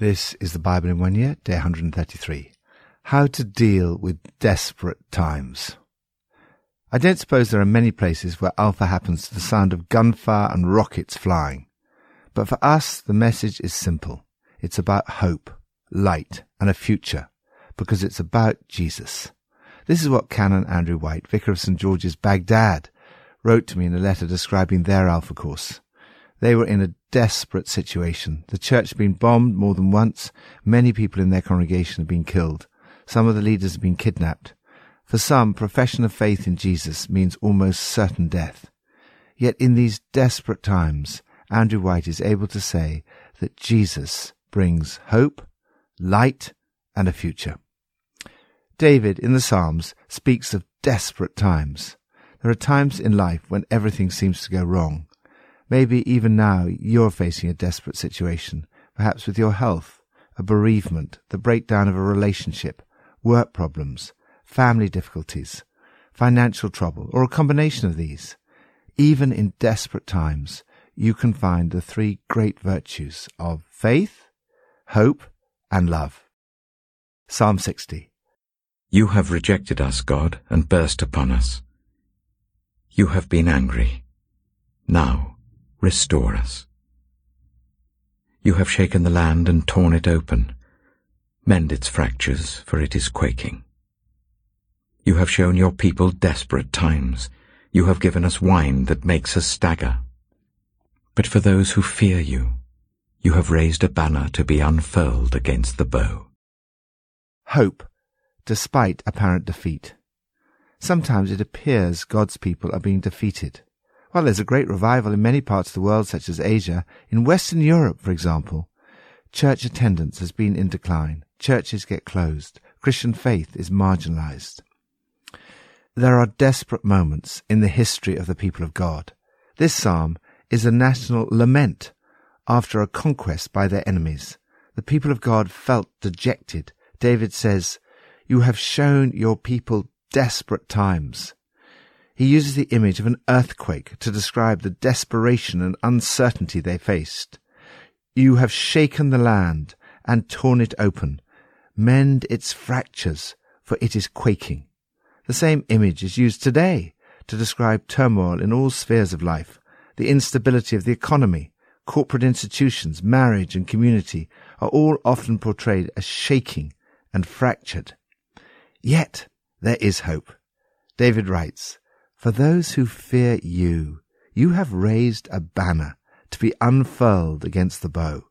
This is the Bible in one year, day 133. How to deal with desperate times. I don't suppose there are many places where Alpha happens to the sound of gunfire and rockets flying. But for us, the message is simple. It's about hope, light, and a future, because it's about Jesus. This is what Canon Andrew White, Vicar of St. George's, Baghdad, wrote to me in a letter describing their Alpha course. They were in a desperate situation. The church had been bombed more than once. Many people in their congregation had been killed. Some of the leaders had been kidnapped. For some, profession of faith in Jesus means almost certain death. Yet in these desperate times, Andrew White is able to say that Jesus brings hope, light, and a future. David in the Psalms speaks of desperate times. There are times in life when everything seems to go wrong. Maybe even now you're facing a desperate situation, perhaps with your health, a bereavement, the breakdown of a relationship, work problems, family difficulties, financial trouble, or a combination of these. Even in desperate times, you can find the three great virtues of faith, hope, and love. Psalm 60. You have rejected us, God, and burst upon us. You have been angry. Now restore us. You have shaken the land and torn it open. Mend its fractures, for it is quaking. You have shown your people desperate times. You have given us wine that makes us stagger. But for those who fear you, you have raised a banner to be unfurled against the bow. Hope, despite apparent defeat. Sometimes it appears God's people are being defeated. While there's a great revival in many parts of the world, such as Asia, in Western Europe, for example, church attendance has been in decline. Churches get closed. Christian faith is marginalized. There are desperate moments in the history of the people of God. This psalm is a national lament after a conquest by their enemies. The people of God felt dejected. David says, You have shown your people desperate times. He uses the image of an earthquake to describe the desperation and uncertainty they faced. You have shaken the land and torn it open. Mend its fractures, for it is quaking. The same image is used today to describe turmoil in all spheres of life, the instability of the economy, corporate institutions, marriage and community are all often portrayed as shaking and fractured. Yet there is hope. David writes, For those who fear you, you have raised a banner to be unfurled against the bow.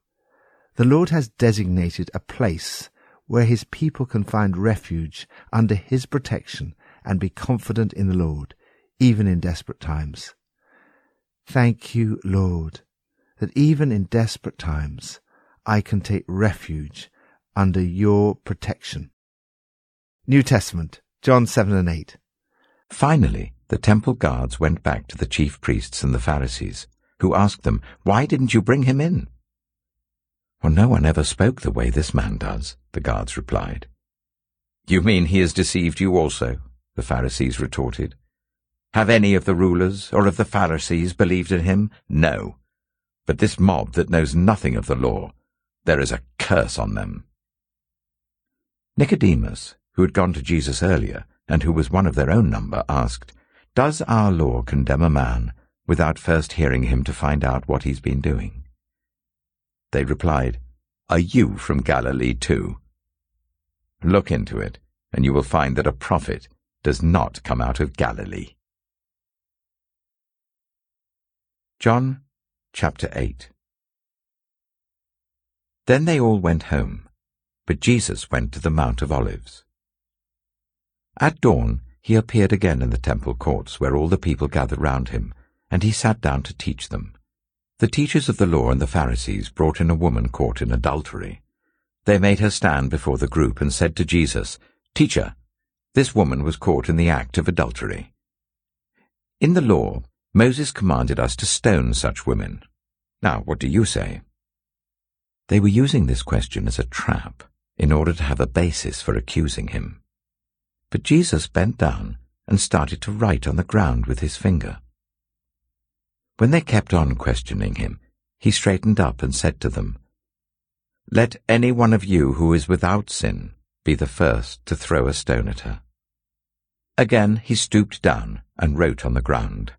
The Lord has designated a place where his people can find refuge under his protection and be confident in the Lord, even in desperate times. Thank you, Lord, that even in desperate times I can take refuge under your protection. New Testament, John 7 and 8. Finally, the temple guards went back to the chief priests and the Pharisees, who asked them, Why didn't you bring him in? Well, no one ever spoke the way this man does, the guards replied. You mean he has deceived you also? the Pharisees retorted. Have any of the rulers or of the Pharisees believed in him? No. But this mob that knows nothing of the law, there is a curse on them. Nicodemus, who had gone to Jesus earlier, and who was one of their own number, asked, Does our law condemn a man without first hearing him to find out what he's been doing? They replied, Are you from Galilee too? Look into it, and you will find that a prophet does not come out of Galilee. John chapter 8 Then they all went home, but Jesus went to the Mount of Olives. At dawn he appeared again in the temple courts where all the people gathered round him, and he sat down to teach them. The teachers of the law and the Pharisees brought in a woman caught in adultery. They made her stand before the group and said to Jesus, Teacher, this woman was caught in the act of adultery. In the law, Moses commanded us to stone such women. Now, what do you say? They were using this question as a trap in order to have a basis for accusing him. But Jesus bent down and started to write on the ground with his finger. When they kept on questioning him, he straightened up and said to them, Let any one of you who is without sin be the first to throw a stone at her. Again he stooped down and wrote on the ground.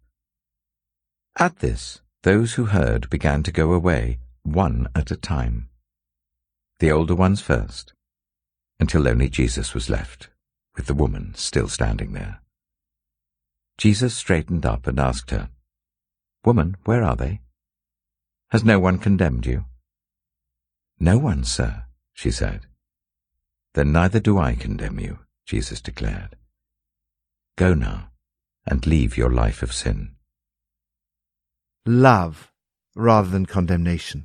At this, those who heard began to go away, one at a time. The older ones first, until only Jesus was left, with the woman still standing there. Jesus straightened up and asked her, Woman, where are they? Has no one condemned you? No one, sir, she said. Then neither do I condemn you, Jesus declared. Go now and leave your life of sin. Love rather than condemnation.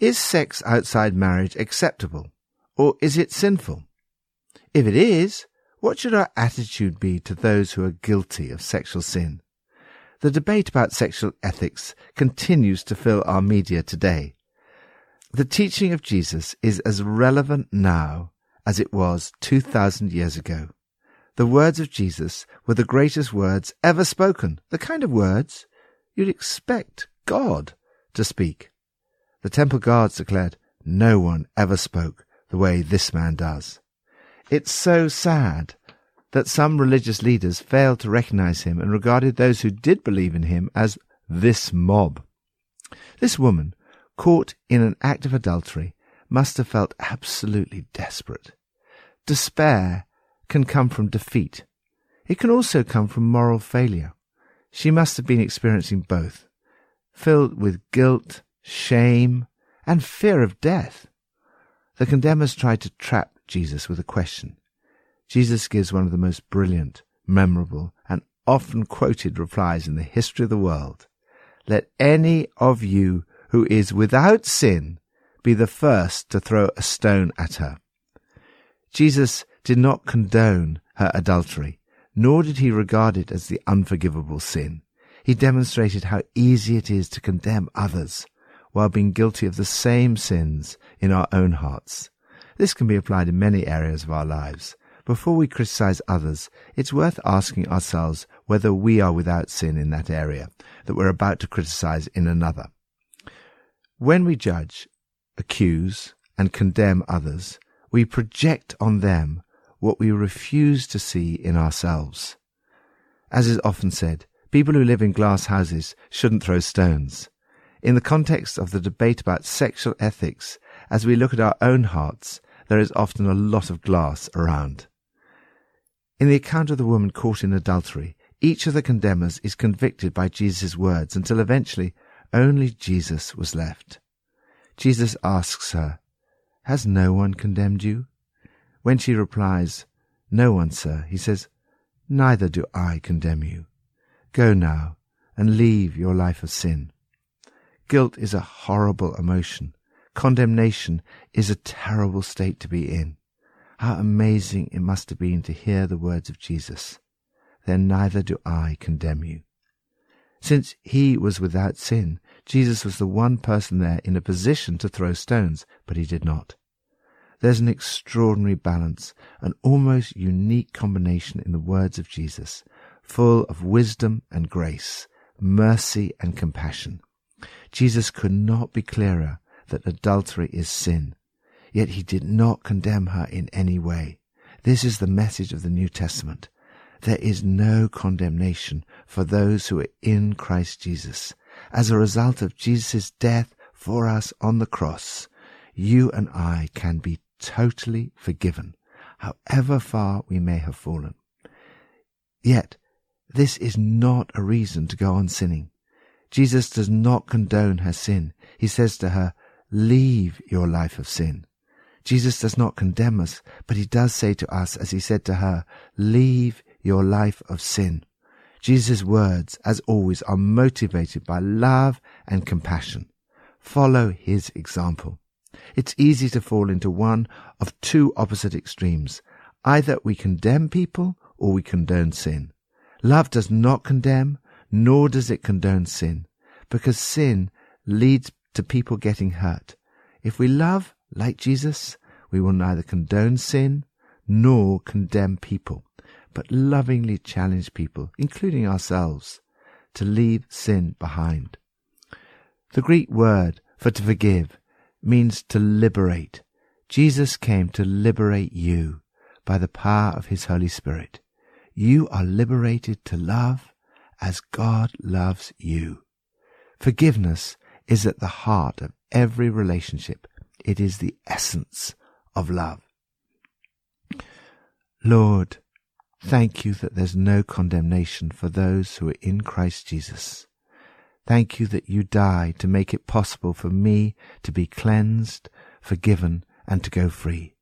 Is sex outside marriage acceptable or is it sinful? If it is, what should our attitude be to those who are guilty of sexual sin? The debate about sexual ethics continues to fill our media today. The teaching of Jesus is as relevant now as it was 2,000 years ago. The words of Jesus were the greatest words ever spoken, the kind of words you'd expect God to speak. The temple guards declared, no one ever spoke the way this man does. It's so sad that some religious leaders failed to recognize him and regarded those who did believe in him as this mob. This woman, caught in an act of adultery, must have felt absolutely desperate. Despair can come from defeat. It can also come from moral failure. She must have been experiencing both, filled with guilt, shame, and fear of death. The condemners tried to trap Jesus with a question. Jesus gives one of the most brilliant, memorable, and often quoted replies in the history of the world. Let any of you who is without sin be the first to throw a stone at her. Jesus did not condone her adultery, nor did he regard it as the unforgivable sin. He demonstrated how easy it is to condemn others while being guilty of the same sins in our own hearts. This can be applied in many areas of our lives. Before we criticize others, it's worth asking ourselves whether we are without sin in that area that we're about to criticize in another. When we judge, accuse, and condemn others, we project on them what we refuse to see in ourselves. As is often said, people who live in glass houses shouldn't throw stones. In the context of the debate about sexual ethics, as we look at our own hearts, there is often a lot of glass around. In the account of the woman caught in adultery, each of the condemners is convicted by Jesus' words until eventually only Jesus was left. Jesus asks her, Has no one condemned you? When she replies, No one, sir, he says, Neither do I condemn you. Go now and leave your life of sin. Guilt is a horrible emotion. Condemnation is a terrible state to be in. How amazing it must have been to hear the words of Jesus. Then neither do I condemn you. Since he was without sin, Jesus was the one person there in a position to throw stones, but he did not. There's an extraordinary balance, an almost unique combination in the words of Jesus, full of wisdom and grace, mercy and compassion. Jesus could not be clearer that adultery is sin, Yet he did not condemn her in any way. This is the message of the New Testament. There is no condemnation for those who are in Christ Jesus. As a result of Jesus' death for us on the cross, you and I can be totally forgiven, however far we may have fallen. Yet, this is not a reason to go on sinning. Jesus does not condone her sin. He says to her, leave your life of sin. Jesus does not condemn us, but he does say to us, as he said to her, leave your life of sin. Jesus' words, as always, are motivated by love and compassion. Follow his example. It's easy to fall into one of two opposite extremes. Either we condemn people or we condone sin. Love does not condemn, nor does it condone sin, because sin leads to people getting hurt. If we love, like Jesus, we will neither condone sin nor condemn people, but lovingly challenge people, including ourselves, to leave sin behind. The Greek word for to forgive means to liberate. Jesus came to liberate you by the power of his Holy Spirit. You are liberated to love as God loves you. Forgiveness is at the heart of every relationship. It is the essence of love. Lord, thank you that there's no condemnation for those who are in Christ Jesus. Thank you that you died to make it possible for me to be cleansed, forgiven, and to go free.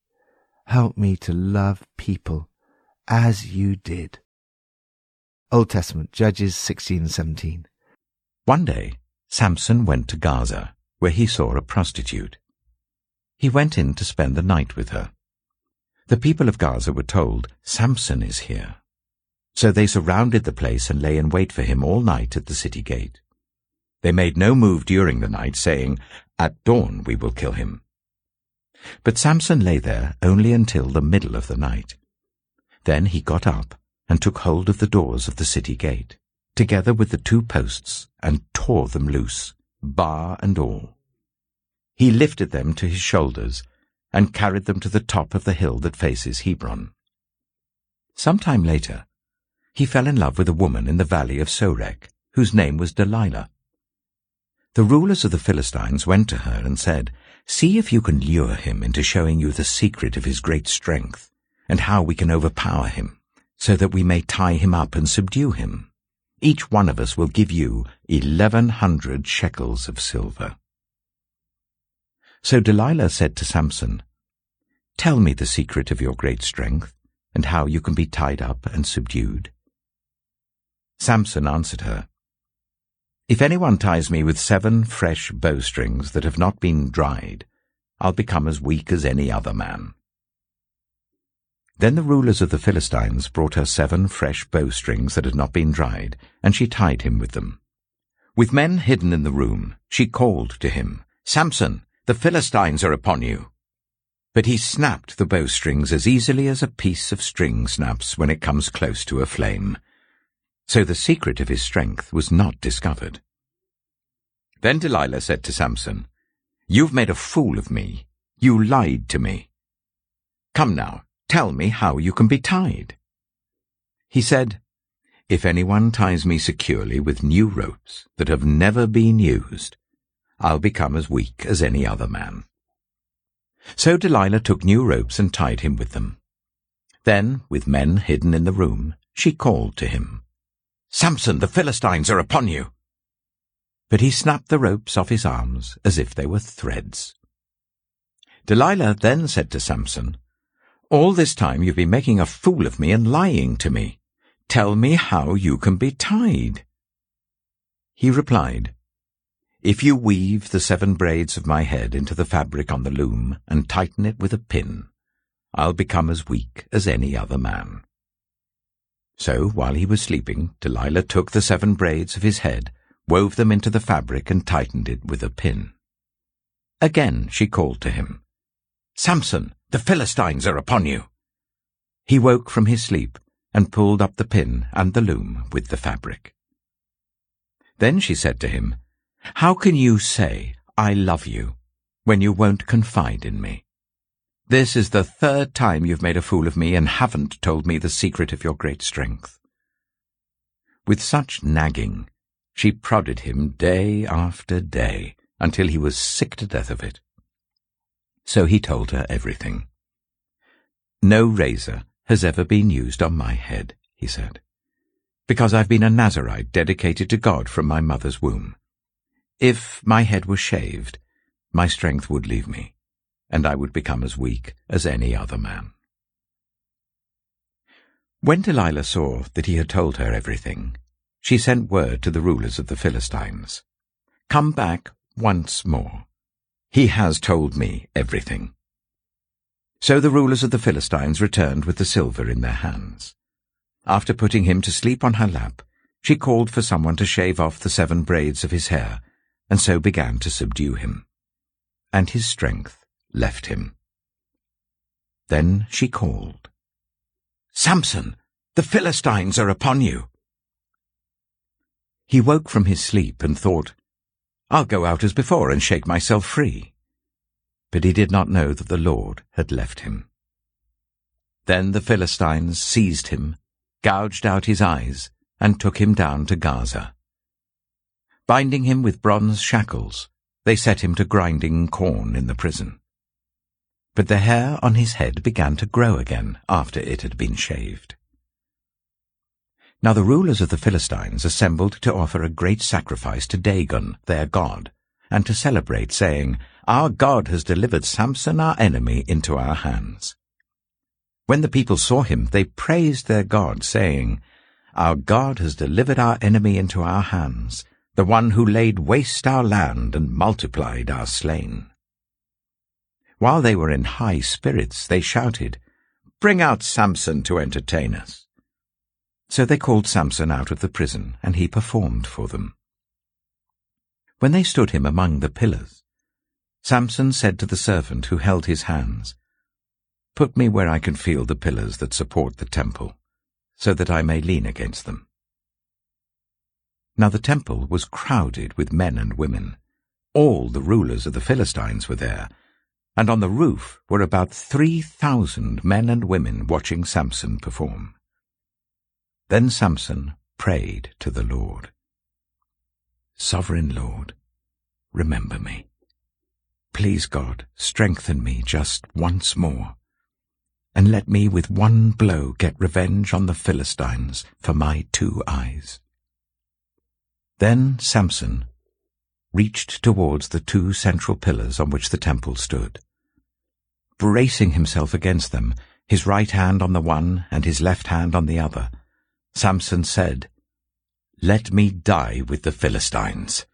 Help me to love people as you did. Old Testament, Judges 16 and 17. One day, Samson went to Gaza, where he saw a prostitute. He went in to spend the night with her. The people of Gaza were told, Samson is here. So they surrounded the place and lay in wait for him all night at the city gate. They made no move during the night, saying, At dawn we will kill him. But Samson lay there only until the middle of the night. Then he got up and took hold of the doors of the city gate, together with the two posts, and tore them loose, bar and all. He lifted them to his shoulders and carried them to the top of the hill that faces Hebron. Some time later, he fell in love with a woman in the valley of Sorek, whose name was Delilah. The rulers of the Philistines went to her and said, See if you can lure him into showing you the secret of his great strength, and how we can overpower him, so that we may tie him up and subdue him. Each one of us will give you eleven hundred shekels of silver. So Delilah said to Samson, Tell me the secret of your great strength, and how you can be tied up and subdued. Samson answered her, If anyone ties me with seven fresh bowstrings that have not been dried, I'll become as weak as any other man. Then the rulers of the Philistines brought her seven fresh bowstrings that had not been dried, and she tied him with them. With men hidden in the room, she called to him, Samson, the Philistines are upon you. But he snapped the bowstrings as easily as a piece of string snaps when it comes close to a flame. So the secret of his strength was not discovered. Then Delilah said to Samson, You've made a fool of me. You lied to me. Come now, tell me how you can be tied. He said, If anyone ties me securely with new ropes that have never been used, I'll become as weak as any other man. So Delilah took new ropes and tied him with them. Then, with men hidden in the room, she called to him, Samson, the Philistines are upon you! But he snapped the ropes off his arms as if they were threads. Delilah then said to Samson, All this time you've been making a fool of me and lying to me. Tell me how you can be tied. He replied, if you weave the seven braids of my head into the fabric on the loom and tighten it with a pin, I'll become as weak as any other man. So, while he was sleeping, Delilah took the seven braids of his head, wove them into the fabric, and tightened it with a pin. Again she called to him, Samson, the Philistines are upon you. He woke from his sleep and pulled up the pin and the loom with the fabric. Then she said to him, how can you say, I love you, when you won't confide in me? This is the third time you've made a fool of me and haven't told me the secret of your great strength. With such nagging, she prodded him day after day until he was sick to death of it. So he told her everything. No razor has ever been used on my head, he said, because I've been a Nazarite dedicated to God from my mother's womb. If my head was shaved, my strength would leave me, and I would become as weak as any other man. When Delilah saw that he had told her everything, she sent word to the rulers of the Philistines, Come back once more. He has told me everything. So the rulers of the Philistines returned with the silver in their hands. After putting him to sleep on her lap, she called for someone to shave off the seven braids of his hair and so began to subdue him. And his strength left him. Then she called, Samson, the Philistines are upon you. He woke from his sleep and thought, I'll go out as before and shake myself free. but he did not know that the Lord had left him. Then the Philistines seized him, gouged out his eyes, and took him down to Gaza. Binding him with bronze shackles, they set him to grinding corn in the prison. But the hair on his head began to grow again after it had been shaved. Now the rulers of the Philistines assembled to offer a great sacrifice to Dagon, their god, and to celebrate, saying, Our God has delivered Samson our enemy into our hands. When the people saw him, they praised their God, saying, Our God has delivered our enemy into our hands, the one who laid waste our land and multiplied our slain. While they were in high spirits, they shouted, Bring out Samson to entertain us. So they called Samson out of the prison, and he performed for them. When they stood him among the pillars, Samson said to the servant who held his hands, Put me where I can feel the pillars that support the temple, so that I may lean against them. Now the temple was crowded with men and women. All the rulers of the Philistines were there, and on the roof were about three thousand men and women watching Samson perform. Then Samson prayed to the Lord. Sovereign Lord, remember me. Please God, strengthen me just once more, and let me with one blow get revenge on the Philistines for my two eyes. Then Samson reached towards the two central pillars on which the temple stood. Bracing himself against them, his right hand on the one and his left hand on the other, Samson said, Let me die with the Philistines.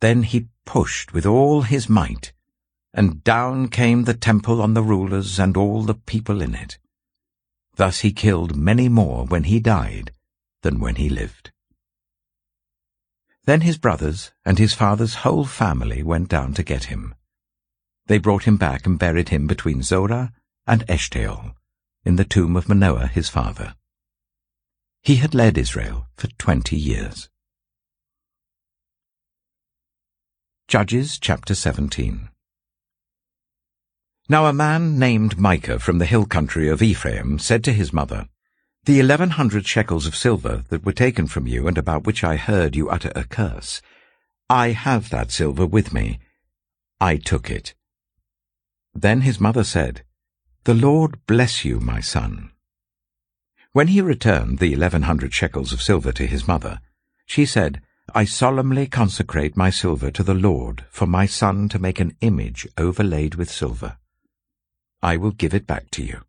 Then he pushed with all his might, and down came the temple on the rulers and all the people in it. Thus he killed many more when he died than when he lived. Then his brothers and his father's whole family went down to get him. They brought him back and buried him between Zorah and Eshtaol, in the tomb of Manoah his father. He had led Israel for twenty years. Judges chapter 17 Now a man named Micah from the hill country of Ephraim said to his mother, The eleven hundred shekels of silver that were taken from you and about which I heard you utter a curse, I have that silver with me. I took it. Then his mother said, The Lord bless you, my son. When he returned the eleven hundred shekels of silver to his mother, she said, I solemnly consecrate my silver to the Lord for my son to make an image overlaid with silver. I will give it back to you.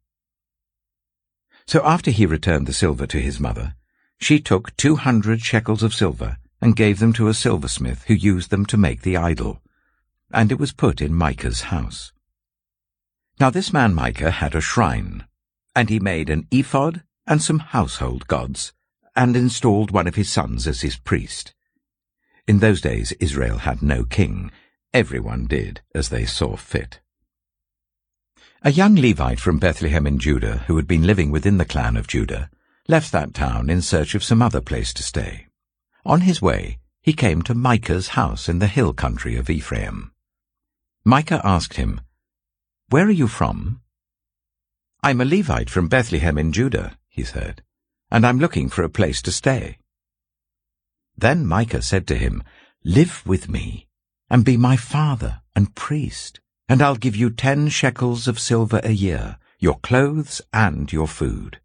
So after he returned the silver to his mother, she took two hundred shekels of silver and gave them to a silversmith who used them to make the idol, and it was put in Micah's house. Now this man Micah had a shrine, and he made an ephod and some household gods, and installed one of his sons as his priest. In those days Israel had no king. Everyone did as they saw fit. A young Levite from Bethlehem in Judah, who had been living within the clan of Judah, left that town in search of some other place to stay. On his way, he came to Micah's house in the hill country of Ephraim. Micah asked him, Where are you from? I'm a Levite from Bethlehem in Judah, he said, and I'm looking for a place to stay. Then Micah said to him, Live with me, and be my father and priest, and I'll give you ten shekels of silver a year, your clothes and your food.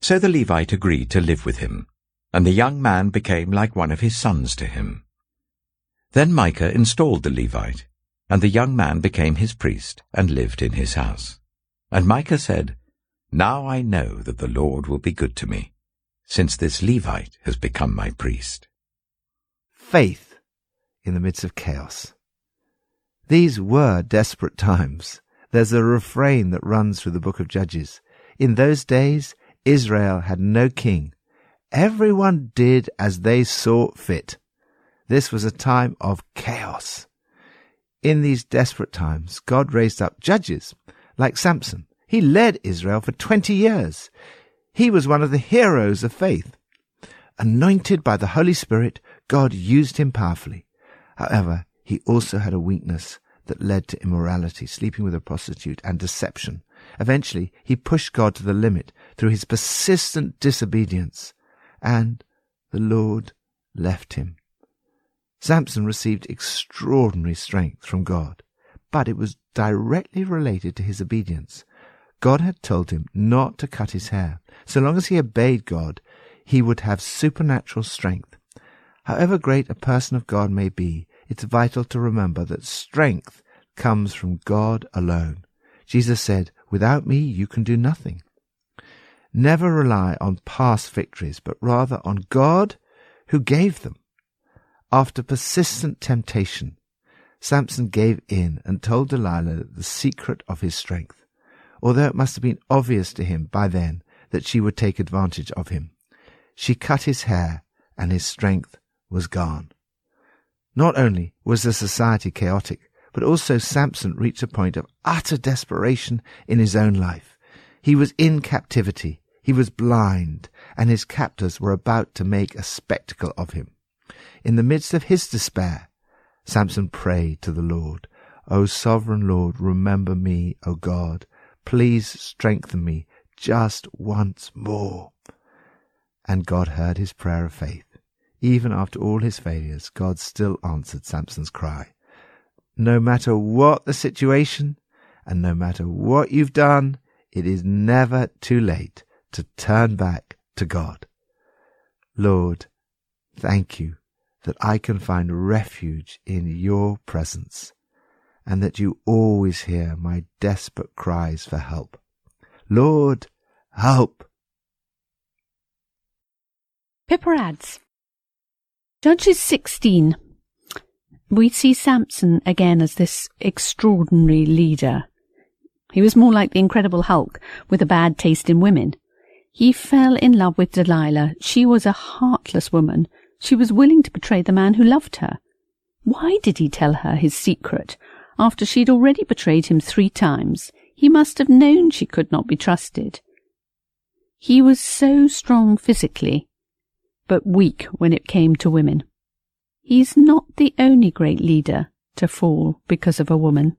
So the Levite agreed to live with him, and the young man became like one of his sons to him. Then Micah installed the Levite, and the young man became his priest and lived in his house. And Micah said, now I know that the Lord will be good to me, since this Levite has become my priest. Faith in the midst of chaos. These were desperate times. There's a refrain that runs through the book of Judges. In those days, Israel had no king. Everyone did as they saw fit. This was a time of chaos. In these desperate times, God raised up judges like Samson he led Israel for 20 years. He was one of the heroes of faith. Anointed by the Holy Spirit, God used him powerfully. However, he also had a weakness that led to immorality, sleeping with a prostitute, and deception. Eventually, he pushed God to the limit through his persistent disobedience, and the Lord left him. Samson received extraordinary strength from God, but it was directly related to his obedience. God had told him not to cut his hair. So long as he obeyed God, he would have supernatural strength. However great a person of God may be, it's vital to remember that strength comes from God alone. Jesus said, Without me you can do nothing. Never rely on past victories, but rather on God who gave them. After persistent temptation, Samson gave in and told Delilah the secret of his strength, although it must have been obvious to him by then that she would take advantage of him. She cut his hair, and his strength was gone. Not only was the society chaotic, but also Samson reached a point of utter desperation in his own life. He was in captivity, he was blind, and his captors were about to make a spectacle of him. In the midst of his despair, Samson prayed to the Lord, O sovereign Lord, remember me, O God. Please strengthen me just once more. And God heard his prayer of faith. Even after all his failures, God still answered Samson's cry. No matter what the situation, and no matter what you've done, it is never too late to turn back to God. Lord, thank you that I can find refuge in your presence and that you always hear my desperate cries for help. Lord, help! Pippa adds, Judges 16. We see Samson again as this extraordinary leader. He was more like the Incredible Hulk, with a bad taste in women. He fell in love with Delilah. She was a heartless woman. She was willing to betray the man who loved her. Why did he tell her his secret? After she'd already betrayed him three times, he must have known she could not be trusted. He was so strong physically but weak when it came to women. He's not the only great leader to fall because of a woman.